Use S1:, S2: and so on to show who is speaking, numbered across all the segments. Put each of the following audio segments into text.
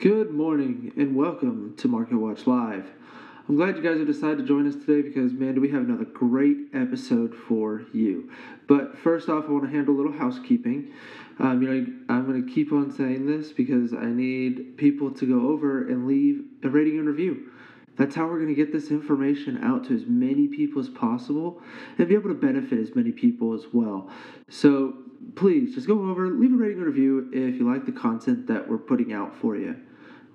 S1: Good morning and welcome to Market Watch Live. I'm glad you guys have decided to join us today because, man, do we have another great episode for you. But first off, I want to handle a little housekeeping. Um, you know, I'm going to keep on saying this because I need people to go over and leave a rating and review. That's how we're going to get this information out to as many people as possible and be able to benefit as many people as well. So please just go over, leave a rating and review if you like the content that we're putting out for you.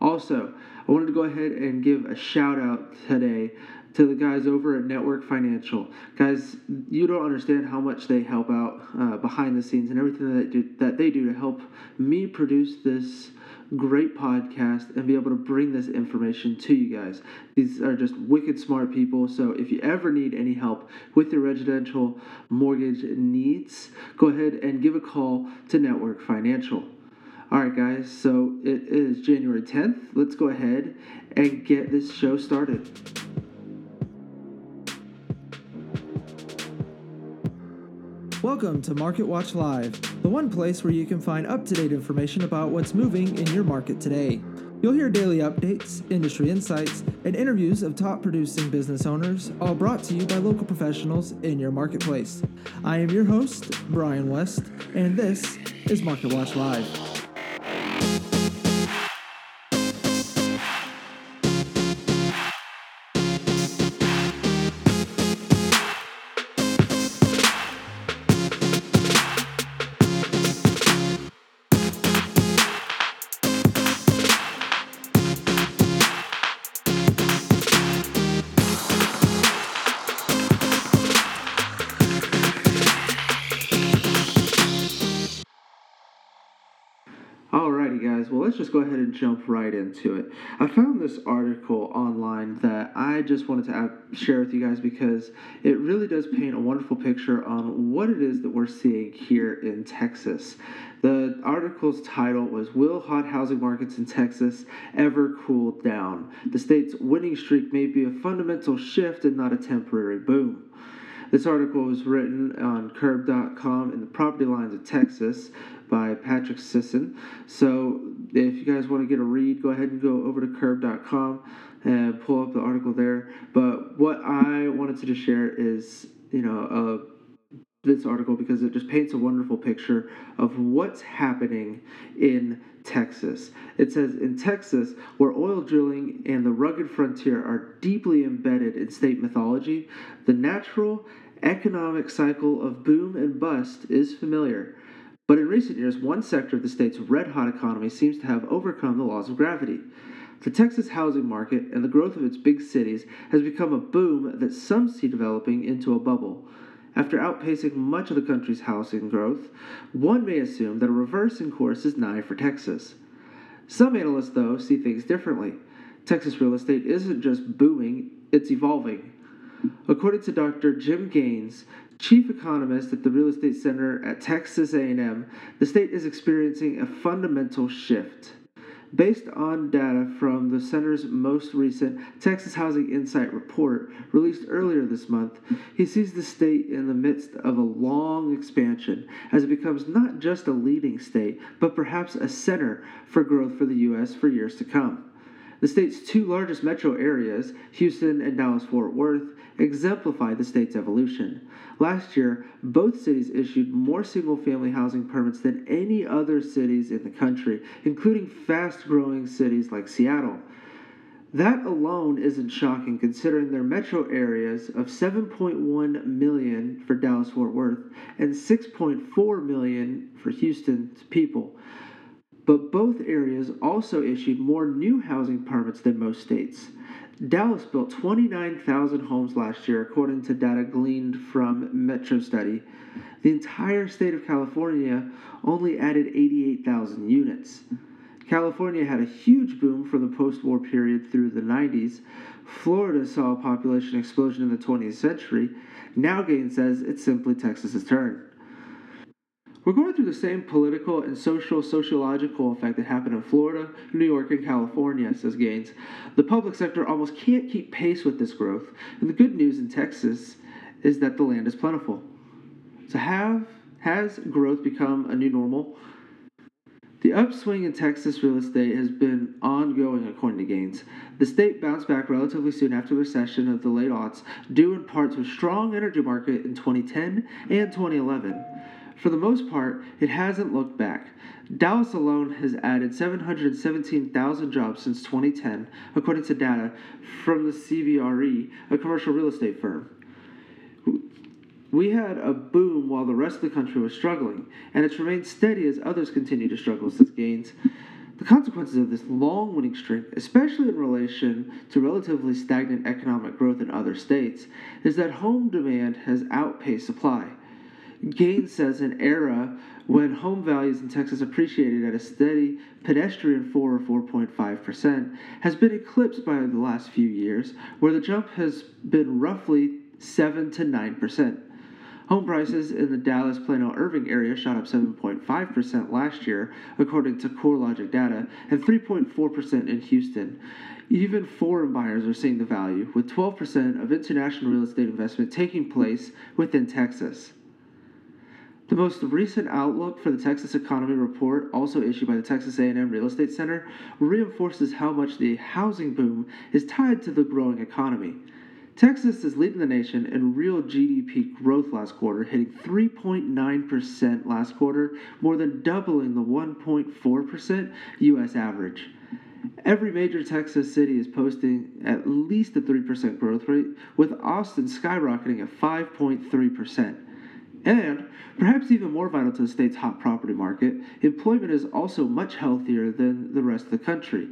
S1: Also, I wanted to go ahead and give a shout out today to the guys over at Network Financial. Guys, you don't understand how much they help out uh, behind the scenes and everything that, do, that they do to help me produce this great podcast and be able to bring this information to you guys. These are just wicked smart people. So if you ever need any help with your residential mortgage needs, go ahead and give a call to Network Financial. All right, guys, so it is January 10th. Let's go ahead and get this show started. Welcome to Market Watch Live, the one place where you can find up to date information about what's moving in your market today. You'll hear daily updates, industry insights, and interviews of top producing business owners, all brought to you by local professionals in your marketplace. I am your host, Brian West, and this is Market Watch Live. Let's just go ahead and jump right into it. I found this article online that I just wanted to share with you guys because it really does paint a wonderful picture on what it is that we're seeing here in Texas. The article's title was Will Hot Housing Markets in Texas Ever Cool Down? The state's winning streak may be a fundamental shift and not a temporary boom. This article was written on curbed.com in the property lines of Texas by Patrick Sisson. So if you guys want to get a read, go ahead and go over to curbed.com and pull up the article there. But what I wanted to just share is, you know, uh, this article because it just paints a wonderful picture of what's happening in Texas. It says in Texas, where oil drilling and the rugged frontier are deeply embedded in state mythology, the natural economic cycle of boom and bust is familiar. But in recent years, one sector of the state's red hot economy seems to have overcome the laws of gravity. The Texas housing market and the growth of its big cities has become a boom that some see developing into a bubble. After outpacing much of the country's housing growth, one may assume that a reverse in course is nigh for Texas. Some analysts, though, see things differently. Texas real estate isn't just booming, it's evolving. According to Dr. Jim Gaines, chief economist at the Real Estate Center at Texas A&M, the state is experiencing a fundamental shift. Based on data from the center's most recent Texas Housing Insight report released earlier this month, he sees the state in the midst of a long expansion as it becomes not just a leading state, but perhaps a center for growth for the U.S. for years to come. The state's two largest metro areas, Houston and Dallas Fort Worth, exemplify the state's evolution. Last year, both cities issued more single family housing permits than any other cities in the country, including fast growing cities like Seattle. That alone isn't shocking considering their metro areas of 7.1 million for Dallas Fort Worth and 6.4 million for Houston's people. But both areas also issued more new housing permits than most states. Dallas built 29,000 homes last year, according to data gleaned from Metro Study. The entire state of California only added 88,000 units. California had a huge boom from the post war period through the 90s. Florida saw a population explosion in the 20th century. Now Gaines says it's simply Texas's turn. We're going through the same political and social sociological effect that happened in Florida, New York, and California, says Gaines. The public sector almost can't keep pace with this growth, and the good news in Texas is that the land is plentiful. So have has growth become a new normal? The upswing in Texas real estate has been ongoing, according to Gaines. The state bounced back relatively soon after the recession of the late aughts, due in part to a strong energy market in 2010 and 2011. For the most part, it hasn't looked back. Dallas alone has added 717,000 jobs since 2010, according to data from the CBRE, a commercial real estate firm. We had a boom while the rest of the country was struggling, and it's remained steady as others continue to struggle, says Gaines. The consequences of this long winning streak, especially in relation to relatively stagnant economic growth in other states, is that home demand has outpaced supply. Gaines says an era when home values in Texas appreciated at a steady pedestrian 4 or 4.5% has been eclipsed by the last few years, where the jump has been roughly 7 to 9%. Home prices in the Dallas Plano Irving area shot up 7.5% last year, according to CoreLogic data, and 3.4% in Houston. Even foreign buyers are seeing the value, with 12% of international real estate investment taking place within Texas. The most recent outlook for the Texas economy report, also issued by the Texas A&M Real Estate Center, reinforces how much the housing boom is tied to the growing economy. Texas is leading the nation in real GDP growth last quarter, hitting 3.9% last quarter, more than doubling the 1.4% U.S. average. Every major Texas city is posting at least a 3% growth rate, with Austin skyrocketing at 5.3%. And, perhaps even more vital to the state's hot property market, employment is also much healthier than the rest of the country.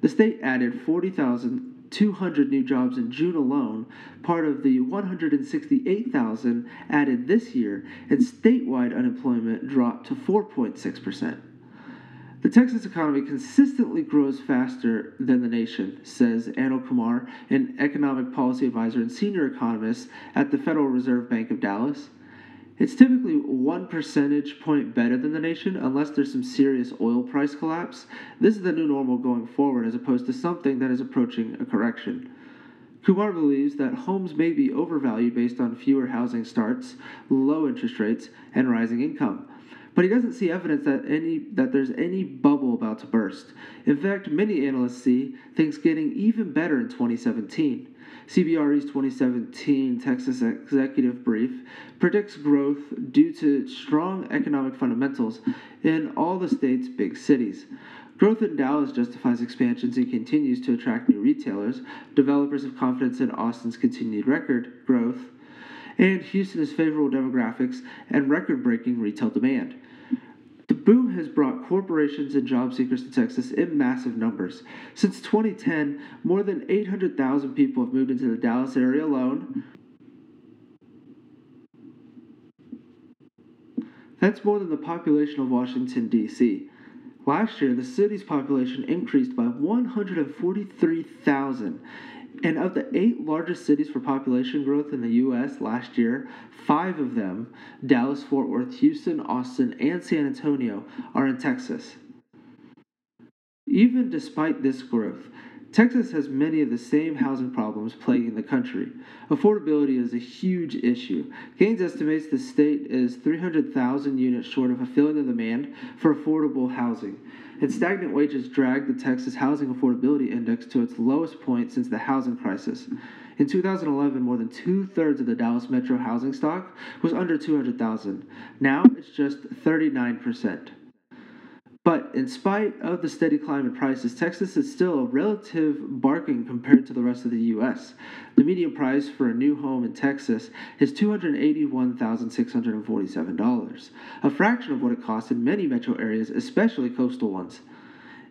S1: The state added 40,000 200 new jobs in June alone, part of the 168,000 added this year, and statewide unemployment dropped to 4.6%. The Texas economy consistently grows faster than the nation, says Anil Kumar, an economic policy advisor and senior economist at the Federal Reserve Bank of Dallas. It's typically one percentage point better than the nation unless there's some serious oil price collapse. This is the new normal going forward as opposed to something that is approaching a correction. Kumar believes that homes may be overvalued based on fewer housing starts, low interest rates, and rising income. But he doesn't see evidence that any that there's any bubble about to burst. In fact, many analysts see things getting even better in 2017. CBRE's 2017 Texas Executive Brief predicts growth due to strong economic fundamentals in all the state's big cities. Growth in Dallas justifies expansions and continues to attract new retailers. Developers have confidence in Austin's continued record growth, and Houston has favorable demographics and record breaking retail demand. Boom has brought corporations and job seekers to Texas in massive numbers. Since 2010, more than 800,000 people have moved into the Dallas area alone. That's more than the population of Washington, D.C. Last year, the city's population increased by 143,000, and of the eight largest cities for population growth in the U.S. last year, five of them, Dallas, Fort Worth, Houston, Austin, and San Antonio, are in Texas. Even despite this growth, Texas has many of the same housing problems plaguing the country. Affordability is a huge issue. Gaines estimates the state is 300,000 units short of fulfilling the demand for affordable housing and stagnant wages dragged the Texas Housing Affordability Index to its lowest point since the housing crisis. In 2011, more than two thirds of the Dallas metro housing stock was under 200,000. Now it's just 39%. But in spite of the steady climb in prices, Texas is still a relative bargain compared to the rest of the U.S. The median price for a new home in Texas is $281,647, a fraction of what it costs in many metro areas, especially coastal ones.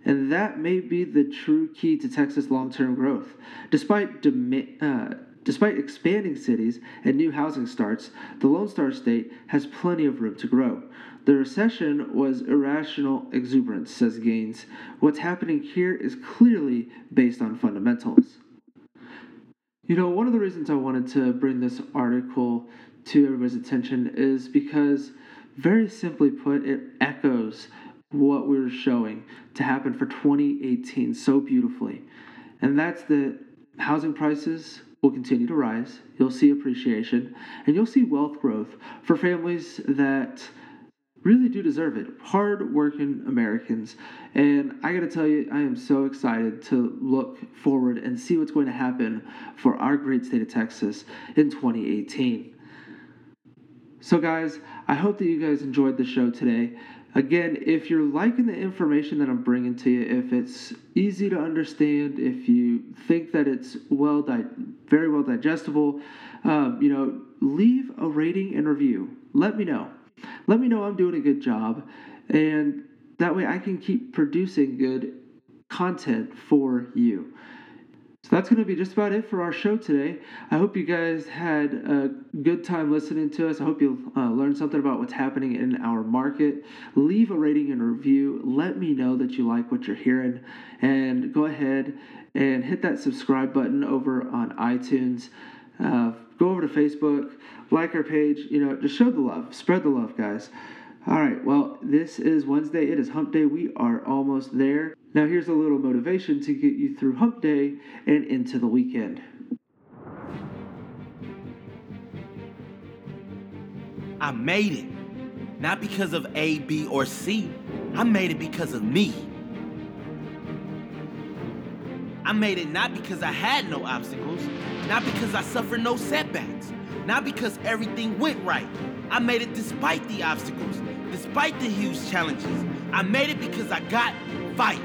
S1: And that may be the true key to Texas long term growth. Despite dem- uh, Despite expanding cities and new housing starts, the Lone Star State has plenty of room to grow. The recession was irrational exuberance, says Gaines. What's happening here is clearly based on fundamentals. You know, one of the reasons I wanted to bring this article to everybody's attention is because, very simply put, it echoes what we are showing to happen for 2018 so beautifully. And that's that housing prices will continue to rise. You'll see appreciation and you'll see wealth growth for families that really do deserve it. Hard working Americans. And I got to tell you, I am so excited to look forward and see what's going to happen for our great state of Texas in 2018. So, guys, I hope that you guys enjoyed the show today. Again, if you're liking the information that I'm bringing to you, if it's easy to understand, if you think that it's well, di- very well digestible, um, you know, leave a rating and review. Let me know. Let me know I'm doing a good job, and that way I can keep producing good content for you. So that's going to be just about it for our show today. I hope you guys had a good time listening to us. I hope you'll uh, learn something about what's happening in our market. Leave a rating and review. Let me know that you like what you're hearing. And go ahead and hit that subscribe button over on iTunes. Uh, go over to Facebook, like our page. You know, just show the love, spread the love, guys. All right, well, this is Wednesday. It is hump day. We are almost there. Now, here's a little motivation to get you through hump day and into the weekend.
S2: I made it. Not because of A, B, or C. I made it because of me. I made it not because I had no obstacles, not because I suffered no setbacks, not because everything went right. I made it despite the obstacles, despite the huge challenges. I made it because I got fight.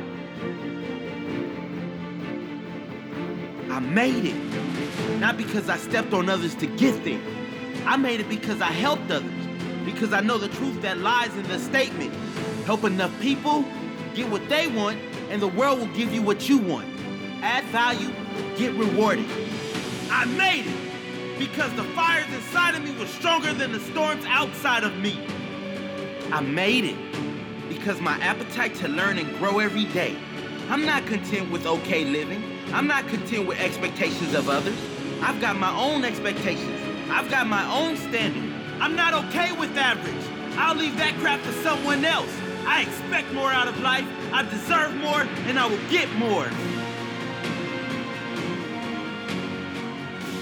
S2: I made it. Not because I stepped on others to get there. I made it because I helped others. Because I know the truth that lies in the statement. Help enough people, get what they want, and the world will give you what you want. Add value, get rewarded. I made it because the fires inside of me were stronger than the storms outside of me. I made it because my appetite to learn and grow every day. I'm not content with okay living. I'm not content with expectations of others. I've got my own expectations. I've got my own standard. I'm not okay with average. I'll leave that crap to someone else. I expect more out of life. I deserve more, and I will get more.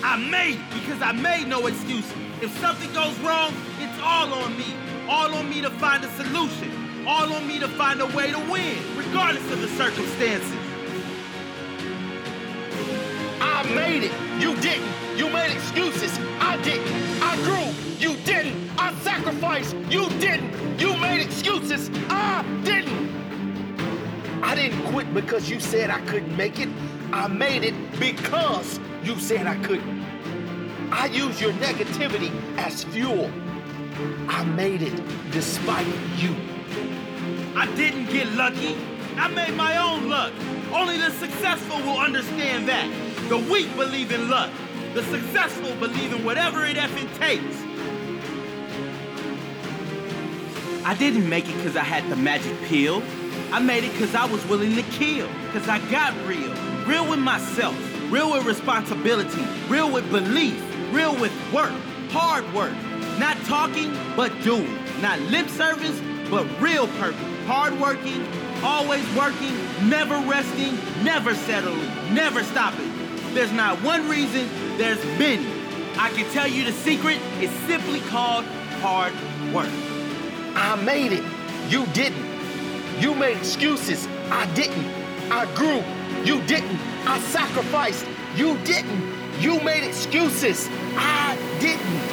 S2: I made it because I made no excuse. If something goes wrong, it's all on me. All on me to find a solution. All on me to find a way to win, regardless of the circumstances.
S3: I made it. You didn't. You made excuses. I didn't. I grew. You didn't. I sacrificed. You didn't. You made excuses. I didn't. I didn't quit because you said I couldn't make it. I made it because you said I couldn't. I use your negativity as fuel. I made it despite you.
S2: I didn't get lucky. I made my own luck. Only the successful will understand that. The weak believe in luck. The successful believe in whatever it effing takes. I didn't make it because I had the magic pill. I made it because I was willing to kill. Because I got real. Real with myself. Real with responsibility. Real with belief. Real with work. Hard work. Not talking, but doing. Not lip service, but real purpose. Hard working, always working, never resting, never settling, never stopping. There's not one reason, there's many. I can tell you the secret is simply called hard work.
S3: I made it. You didn't. You made excuses. I didn't. I grew. You didn't. I sacrificed. You didn't. You made excuses. I didn't.